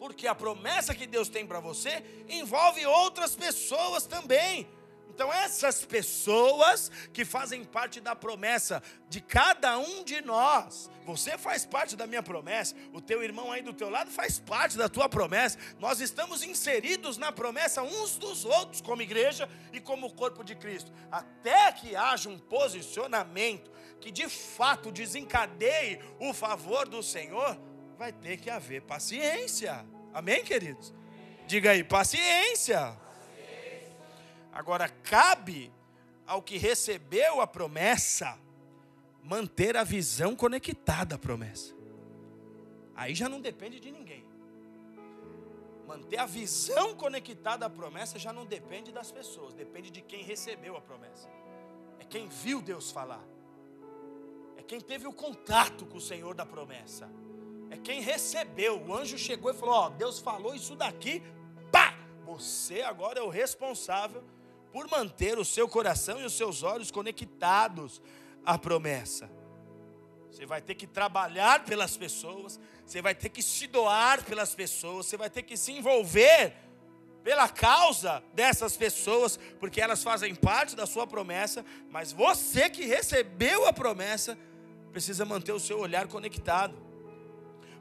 Porque a promessa que Deus tem para você envolve outras pessoas também. Então, essas pessoas que fazem parte da promessa de cada um de nós, você faz parte da minha promessa, o teu irmão aí do teu lado faz parte da tua promessa. Nós estamos inseridos na promessa uns dos outros, como igreja e como corpo de Cristo, até que haja um posicionamento que de fato desencadeie o favor do Senhor, vai ter que haver paciência. Amém, queridos? Diga aí, paciência. Agora, cabe ao que recebeu a promessa manter a visão conectada à promessa. Aí já não depende de ninguém. Manter a visão conectada à promessa já não depende das pessoas, depende de quem recebeu a promessa. É quem viu Deus falar. É quem teve o contato com o Senhor da promessa. É quem recebeu. O anjo chegou e falou: Ó, Deus falou isso daqui, pá! Você agora é o responsável por manter o seu coração e os seus olhos conectados à promessa. Você vai ter que trabalhar pelas pessoas, você vai ter que se doar pelas pessoas, você vai ter que se envolver pela causa dessas pessoas, porque elas fazem parte da sua promessa, mas você que recebeu a promessa, precisa manter o seu olhar conectado.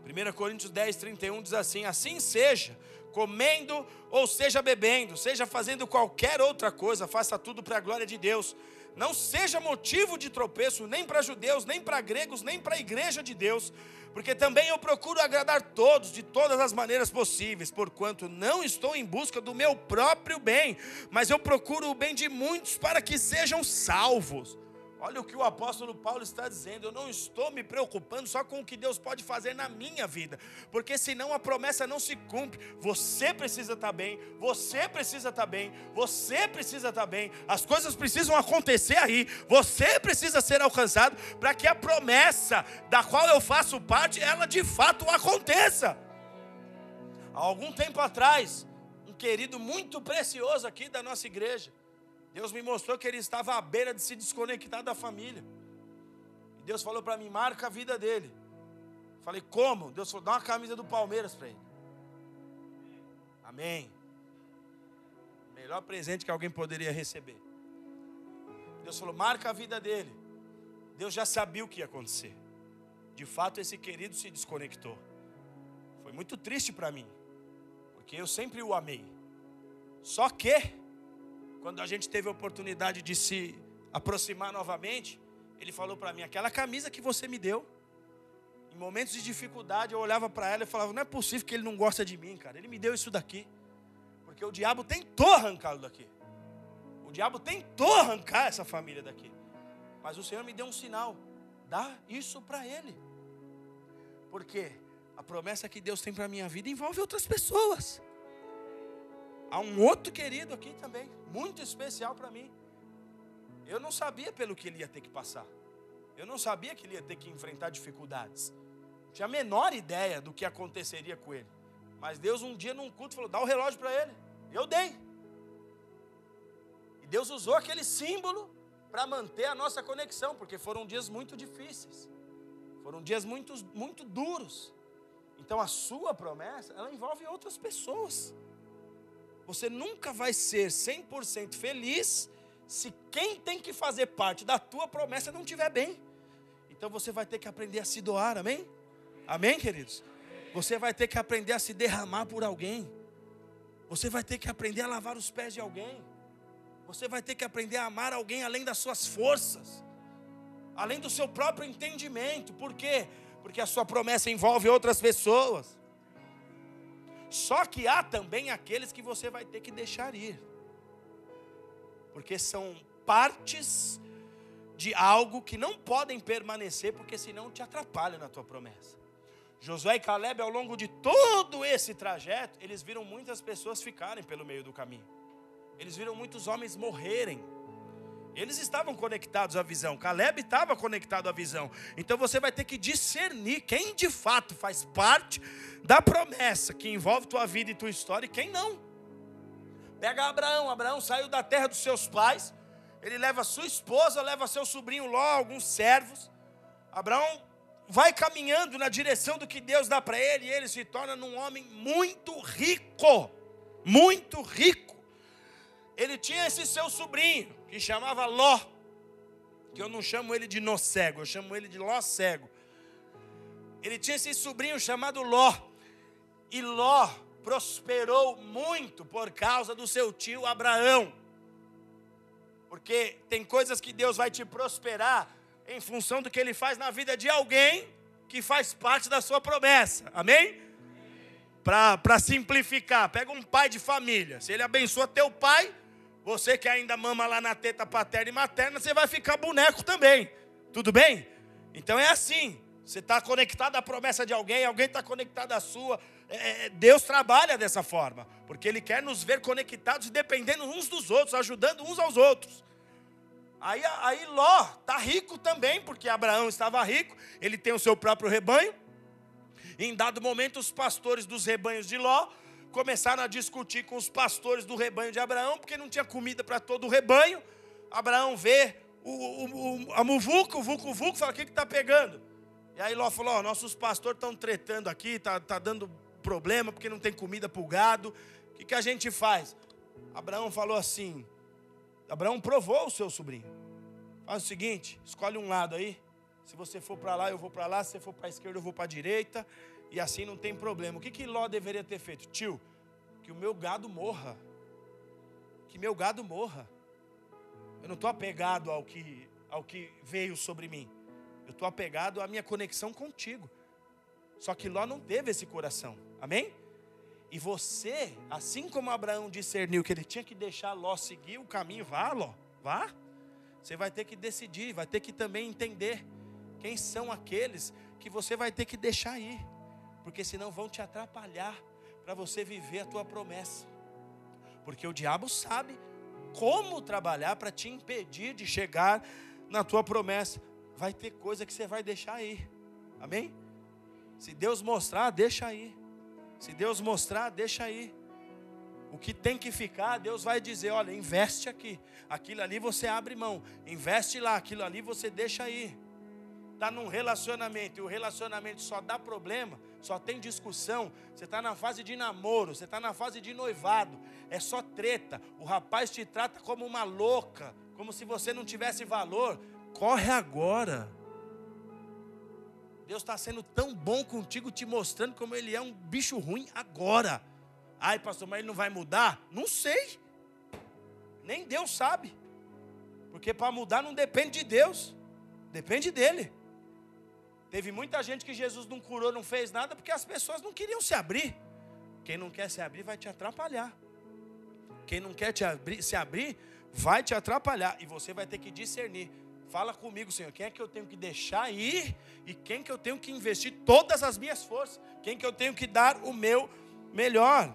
1 Coríntios 10, 31 diz assim: Assim seja, comendo ou seja bebendo, seja fazendo qualquer outra coisa, faça tudo para a glória de Deus. Não seja motivo de tropeço nem para judeus, nem para gregos, nem para a igreja de Deus, porque também eu procuro agradar todos de todas as maneiras possíveis, porquanto não estou em busca do meu próprio bem, mas eu procuro o bem de muitos para que sejam salvos. Olha o que o apóstolo Paulo está dizendo. Eu não estou me preocupando só com o que Deus pode fazer na minha vida, porque senão a promessa não se cumpre. Você precisa estar bem, você precisa estar bem, você precisa estar bem. As coisas precisam acontecer aí. Você precisa ser alcançado para que a promessa da qual eu faço parte, ela de fato aconteça. Há algum tempo atrás, um querido muito precioso aqui da nossa igreja, Deus me mostrou que ele estava à beira de se desconectar da família. E Deus falou para mim: marca a vida dele. Falei, como? Deus falou: dá uma camisa do Palmeiras para ele. Amém. Melhor presente que alguém poderia receber. Deus falou: marca a vida dele. Deus já sabia o que ia acontecer. De fato, esse querido se desconectou. Foi muito triste para mim, porque eu sempre o amei. Só que, quando a gente teve a oportunidade de se aproximar novamente, ele falou para mim: aquela camisa que você me deu, em momentos de dificuldade, eu olhava para ela e falava: não é possível que ele não gosta de mim, cara. Ele me deu isso daqui. Porque o diabo tentou arrancá-lo daqui. O diabo tentou arrancar essa família daqui. Mas o Senhor me deu um sinal: dá isso para ele. Porque a promessa que Deus tem para minha vida envolve outras pessoas. Há um outro querido aqui também, muito especial para mim. Eu não sabia pelo que ele ia ter que passar. Eu não sabia que ele ia ter que enfrentar dificuldades. Não tinha a menor ideia do que aconteceria com ele. Mas Deus um dia num culto falou: dá o relógio para ele. Eu dei. E Deus usou aquele símbolo para manter a nossa conexão, porque foram dias muito difíceis. Foram dias muito, muito duros. Então a sua promessa, ela envolve outras pessoas. Você nunca vai ser 100% feliz se quem tem que fazer parte da tua promessa não estiver bem. Então você vai ter que aprender a se doar, amém? Amém, queridos? Você vai ter que aprender a se derramar por alguém. Você vai ter que aprender a lavar os pés de alguém. Você vai ter que aprender a amar alguém além das suas forças, além do seu próprio entendimento. Por quê? Porque a sua promessa envolve outras pessoas. Só que há também aqueles que você vai ter que deixar ir, porque são partes de algo que não podem permanecer, porque senão te atrapalham na tua promessa. Josué e Caleb, ao longo de todo esse trajeto, eles viram muitas pessoas ficarem pelo meio do caminho. Eles viram muitos homens morrerem. Eles estavam conectados à visão. Caleb estava conectado à visão. Então você vai ter que discernir quem de fato faz parte da promessa que envolve tua vida e tua história e quem não. Pega Abraão. Abraão saiu da terra dos seus pais. Ele leva sua esposa, leva seu sobrinho Ló, alguns servos. Abraão vai caminhando na direção do que Deus dá para ele e ele se torna um homem muito rico. Muito rico ele tinha esse seu sobrinho, que chamava Ló, que eu não chamo ele de Nó cego, eu chamo ele de Ló cego. Ele tinha esse sobrinho chamado Ló, e Ló prosperou muito por causa do seu tio Abraão. Porque tem coisas que Deus vai te prosperar em função do que ele faz na vida de alguém que faz parte da sua promessa. Amém? Para simplificar, pega um pai de família. Se ele abençoa teu pai, você que ainda mama lá na teta paterna e materna, você vai ficar boneco também. Tudo bem? Então é assim. Você está conectado à promessa de alguém, alguém está conectado à sua. É, é, Deus trabalha dessa forma, porque Ele quer nos ver conectados e dependendo uns dos outros, ajudando uns aos outros. Aí, aí Ló está rico também, porque Abraão estava rico, ele tem o seu próprio rebanho. Em dado momento, os pastores dos rebanhos de Ló começaram a discutir com os pastores do rebanho de Abraão, porque não tinha comida para todo o rebanho. Abraão vê o, o, o, a muvuca, o vucu vucu, fala: o que está pegando? E aí Ló falou: oh, nossos pastores estão tretando aqui, está tá dando problema porque não tem comida para o gado. O que, que a gente faz? Abraão falou assim: Abraão provou o seu sobrinho. Faz o seguinte: escolhe um lado aí. Se você for para lá, eu vou para lá. Se você for para a esquerda, eu vou para a direita e assim não tem problema. O que, que Ló deveria ter feito? Tio, que o meu gado morra. Que meu gado morra. Eu não estou apegado ao que, ao que veio sobre mim. Eu estou apegado à minha conexão contigo. Só que Ló não teve esse coração. Amém? E você, assim como Abraão discerniu que ele tinha que deixar Ló seguir o caminho, vá, Ló, vá. Você vai ter que decidir, vai ter que também entender quem são aqueles que você vai ter que deixar ir porque senão vão te atrapalhar para você viver a tua promessa. Porque o diabo sabe como trabalhar para te impedir de chegar na tua promessa. Vai ter coisa que você vai deixar aí. Amém? Se Deus mostrar, deixa aí. Se Deus mostrar, deixa aí. O que tem que ficar, Deus vai dizer: olha, investe aqui. Aquilo ali você abre mão. Investe lá, aquilo ali você deixa aí está num relacionamento e o relacionamento só dá problema, só tem discussão, você está na fase de namoro, você está na fase de noivado, é só treta. O rapaz te trata como uma louca, como se você não tivesse valor. Corre agora. Deus está sendo tão bom contigo, te mostrando como Ele é um bicho ruim agora. Ai, pastor, mas Ele não vai mudar? Não sei. Nem Deus sabe. Porque para mudar não depende de Deus, depende dele. Teve muita gente que Jesus não curou, não fez nada, porque as pessoas não queriam se abrir. Quem não quer se abrir vai te atrapalhar. Quem não quer te abrir, se abrir vai te atrapalhar. E você vai ter que discernir. Fala comigo, Senhor, quem é que eu tenho que deixar ir e quem que eu tenho que investir todas as minhas forças? Quem que eu tenho que dar o meu melhor?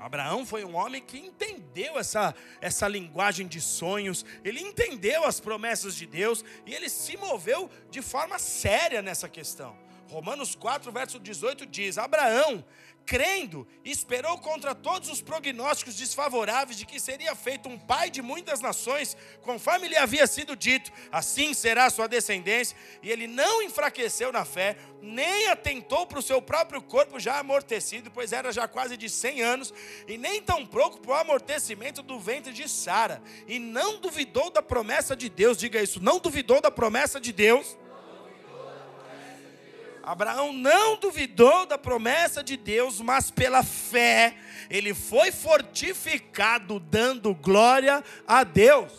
Abraão foi um homem que entendeu essa, essa linguagem de sonhos, ele entendeu as promessas de Deus e ele se moveu de forma séria nessa questão. Romanos 4, verso 18 diz: Abraão crendo, esperou contra todos os prognósticos desfavoráveis de que seria feito um pai de muitas nações, conforme lhe havia sido dito, assim será a sua descendência, e ele não enfraqueceu na fé, nem atentou para o seu próprio corpo já amortecido, pois era já quase de 100 anos, e nem tampouco para o amortecimento do ventre de Sara, e não duvidou da promessa de Deus, diga isso, não duvidou da promessa de Deus Abraão não duvidou da promessa de Deus, mas pela fé ele foi fortificado, dando glória a Deus.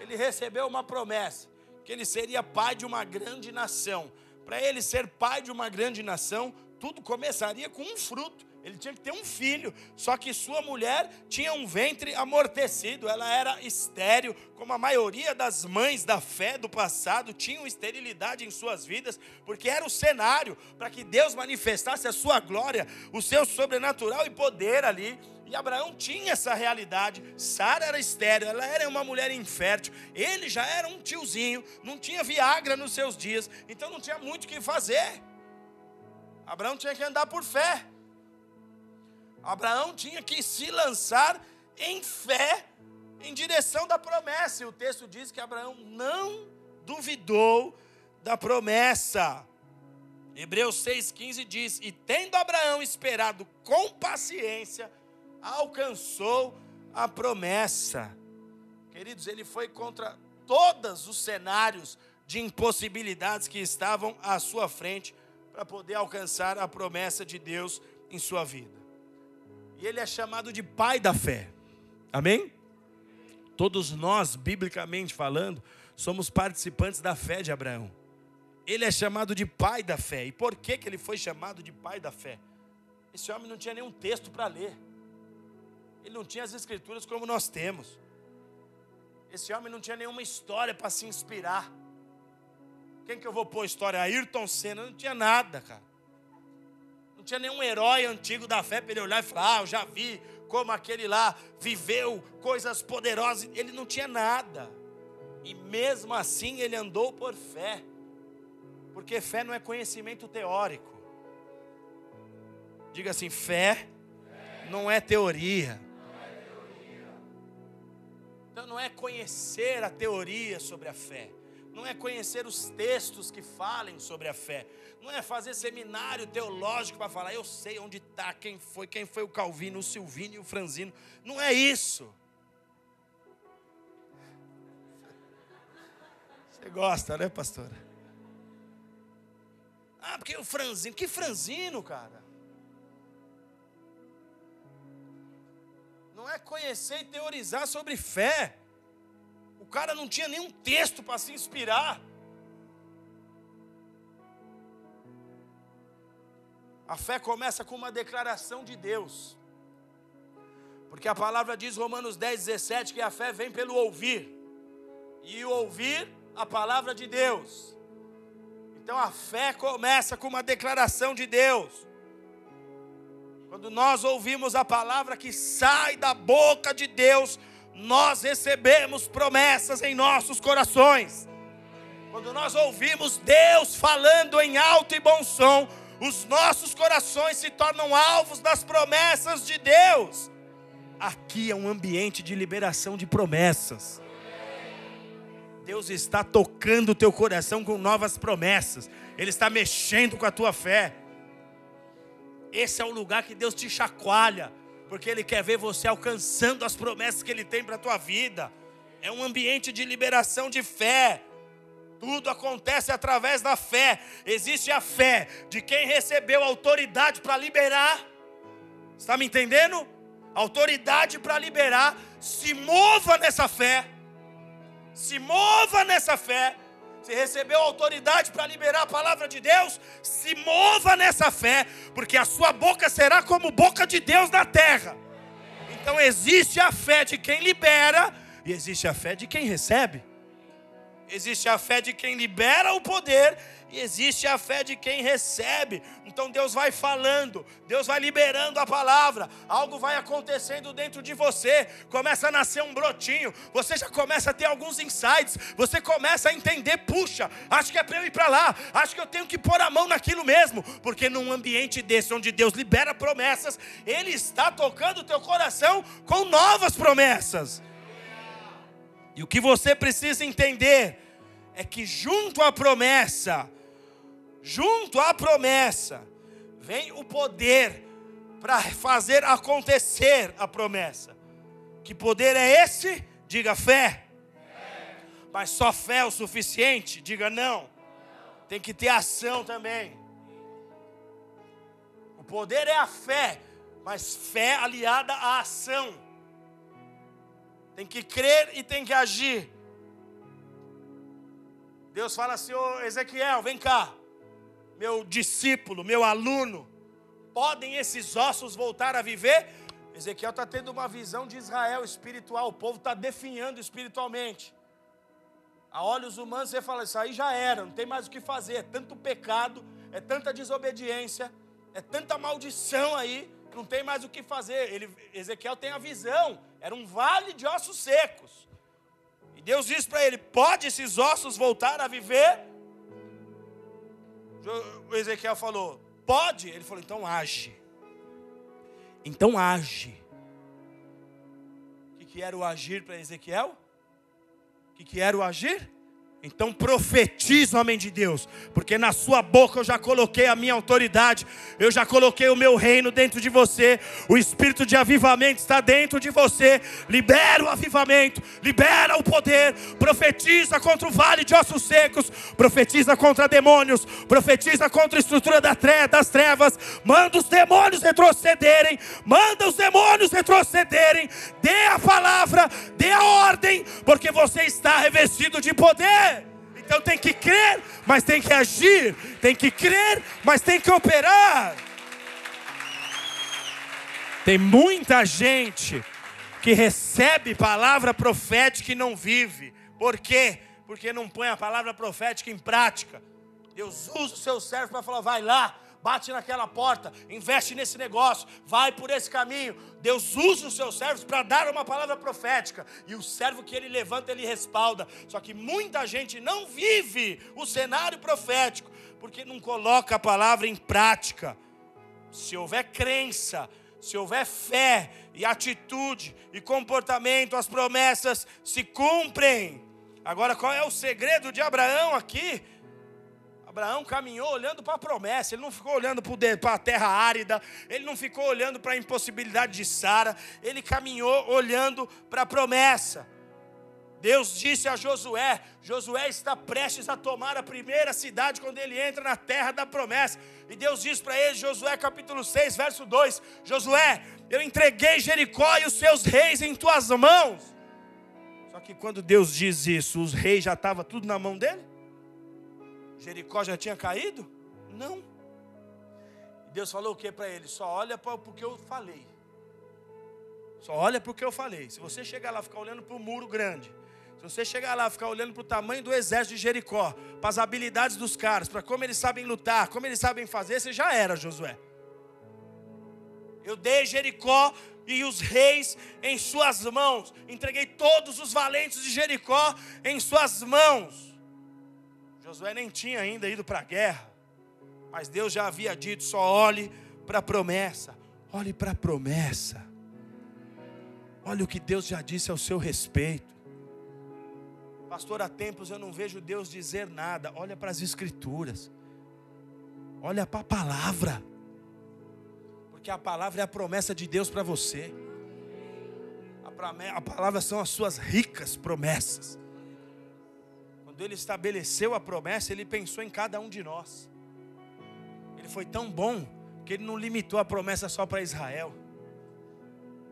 Ele recebeu uma promessa, que ele seria pai de uma grande nação. Para ele ser pai de uma grande nação, tudo começaria com um fruto ele tinha que ter um filho, só que sua mulher tinha um ventre amortecido, ela era estéril, como a maioria das mães da fé do passado tinham esterilidade em suas vidas, porque era o cenário para que Deus manifestasse a sua glória, o seu sobrenatural e poder ali. E Abraão tinha essa realidade. Sara era estéril, ela era uma mulher infértil. Ele já era um tiozinho, não tinha Viagra nos seus dias, então não tinha muito o que fazer. Abraão tinha que andar por fé. Abraão tinha que se lançar em fé em direção da promessa. E o texto diz que Abraão não duvidou da promessa. Hebreus 6,15 diz: E tendo Abraão esperado com paciência, alcançou a promessa. Queridos, ele foi contra todos os cenários de impossibilidades que estavam à sua frente para poder alcançar a promessa de Deus em sua vida. E ele é chamado de pai da fé. Amém? Todos nós, biblicamente falando, somos participantes da fé de Abraão. Ele é chamado de pai da fé. E por que, que ele foi chamado de pai da fé? Esse homem não tinha nenhum texto para ler. Ele não tinha as escrituras como nós temos. Esse homem não tinha nenhuma história para se inspirar. Quem que eu vou pôr história? Ayrton Senna, não tinha nada, cara. Não tinha nenhum herói antigo da fé para ele olhar e falar: Ah, eu já vi como aquele lá viveu coisas poderosas. Ele não tinha nada. E mesmo assim ele andou por fé. Porque fé não é conhecimento teórico. Diga assim: fé, não é teoria. Então não é conhecer a teoria sobre a fé não é conhecer os textos que falem sobre a fé, não é fazer seminário teológico para falar, eu sei onde está, quem foi, quem foi o Calvino, o Silvino e o Franzino. Não é isso. Você gosta, né, pastora? Ah, porque o Franzino, que Franzino, cara? Não é conhecer e teorizar sobre fé. Cara não tinha nenhum texto para se inspirar. A fé começa com uma declaração de Deus. Porque a palavra diz, Romanos 10, 17, que a fé vem pelo ouvir. E o ouvir a palavra de Deus. Então a fé começa com uma declaração de Deus. Quando nós ouvimos a palavra que sai da boca de Deus, nós recebemos promessas em nossos corações. Quando nós ouvimos Deus falando em alto e bom som, os nossos corações se tornam alvos das promessas de Deus. Aqui é um ambiente de liberação de promessas. Deus está tocando o teu coração com novas promessas. Ele está mexendo com a tua fé. Esse é o lugar que Deus te chacoalha porque Ele quer ver você alcançando as promessas que Ele tem para a tua vida. É um ambiente de liberação de fé. Tudo acontece através da fé. Existe a fé de quem recebeu autoridade para liberar. Está me entendendo? Autoridade para liberar. Se mova nessa fé. Se mova nessa fé. Você recebeu autoridade para liberar a palavra de Deus, se mova nessa fé, porque a sua boca será como boca de Deus na terra. Então existe a fé de quem libera e existe a fé de quem recebe. Existe a fé de quem libera o poder e existe a fé de quem recebe. Então Deus vai falando, Deus vai liberando a palavra, algo vai acontecendo dentro de você, começa a nascer um brotinho, você já começa a ter alguns insights, você começa a entender, puxa, acho que é para eu ir para lá, acho que eu tenho que pôr a mão naquilo mesmo, porque num ambiente desse onde Deus libera promessas, Ele está tocando o teu coração com novas promessas. E o que você precisa entender é que junto à promessa, junto à promessa, vem o poder para fazer acontecer a promessa. Que poder é esse? Diga fé. Mas só fé é o suficiente? Diga não. Tem que ter ação também. O poder é a fé, mas fé aliada à ação. Tem que crer e tem que agir. Deus fala assim: Ô Ezequiel, vem cá meu discípulo, meu aluno, podem esses ossos voltar a viver? Ezequiel está tendo uma visão de Israel espiritual, o povo está definhando espiritualmente. A olhos humanos você fala, isso aí já era, não tem mais o que fazer, é tanto pecado, é tanta desobediência, é tanta maldição aí, não tem mais o que fazer. Ele, Ezequiel tem a visão, era um vale de ossos secos. E Deus diz para ele: pode esses ossos voltar a viver? O Ezequiel falou: Pode? Ele falou: Então age. Então age. O que, era o agir para Ezequiel? O que era o agir? Então profetiza, homem de Deus, porque na sua boca eu já coloquei a minha autoridade, eu já coloquei o meu reino dentro de você, o espírito de avivamento está dentro de você. Libera o avivamento, libera o poder, profetiza contra o vale de ossos secos, profetiza contra demônios, profetiza contra a estrutura das trevas, manda os demônios retrocederem, manda os demônios retrocederem, dê a palavra, dê a ordem, porque você está revestido de poder. Então tem que crer, mas tem que agir. Tem que crer, mas tem que operar. Tem muita gente que recebe palavra profética e não vive. Por quê? Porque não põe a palavra profética em prática. Deus usa o seu servo para falar: vai lá, bate naquela porta, investe nesse negócio, vai por esse caminho. Deus usa os seus servos para dar uma palavra profética, e o servo que ele levanta, ele respalda. Só que muita gente não vive o cenário profético, porque não coloca a palavra em prática. Se houver crença, se houver fé e atitude e comportamento, as promessas se cumprem. Agora, qual é o segredo de Abraão aqui? Abraão caminhou olhando para a promessa, ele não ficou olhando para a terra árida, ele não ficou olhando para a impossibilidade de Sara, ele caminhou olhando para a promessa. Deus disse a Josué: Josué está prestes a tomar a primeira cidade quando ele entra na terra da promessa. E Deus diz para ele, Josué capítulo 6, verso 2: Josué, eu entreguei Jericó e os seus reis em tuas mãos. Só que quando Deus diz isso, os reis já estavam tudo na mão dele? Jericó já tinha caído? Não. Deus falou o que para ele? Só olha para o que eu falei. Só olha para o que eu falei. Se você chegar lá e ficar olhando para o muro grande, se você chegar lá e ficar olhando para o tamanho do exército de Jericó, para as habilidades dos caras, para como eles sabem lutar, como eles sabem fazer, você já era, Josué. Eu dei Jericó e os reis em suas mãos. Entreguei todos os valentes de Jericó em suas mãos. Josué nem tinha ainda ido para a guerra, mas Deus já havia dito: só olhe para a promessa, olhe para a promessa, olhe o que Deus já disse ao seu respeito. Pastor, há tempos eu não vejo Deus dizer nada, olha para as Escrituras, olha para a palavra, Porque a palavra é a promessa de Deus para você. A palavra são as suas ricas promessas. Quando ele estabeleceu a promessa, ele pensou em cada um de nós. Ele foi tão bom que ele não limitou a promessa só para Israel.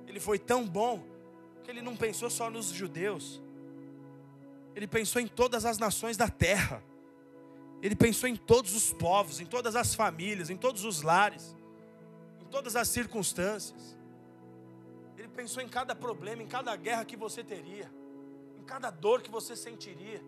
Ele foi tão bom que ele não pensou só nos judeus. Ele pensou em todas as nações da terra. Ele pensou em todos os povos, em todas as famílias, em todos os lares, em todas as circunstâncias. Ele pensou em cada problema, em cada guerra que você teria, em cada dor que você sentiria.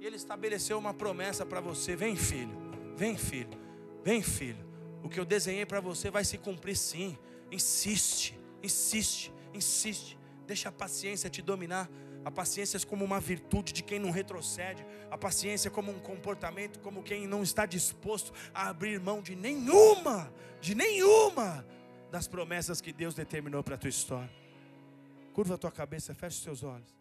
E ele estabeleceu uma promessa para você: vem, filho, vem, filho, vem, filho. O que eu desenhei para você vai se cumprir sim. Insiste, insiste, insiste. Deixa a paciência te dominar. A paciência é como uma virtude de quem não retrocede. A paciência é como um comportamento, como quem não está disposto a abrir mão de nenhuma, de nenhuma das promessas que Deus determinou para a tua história. Curva a tua cabeça, feche os teus olhos.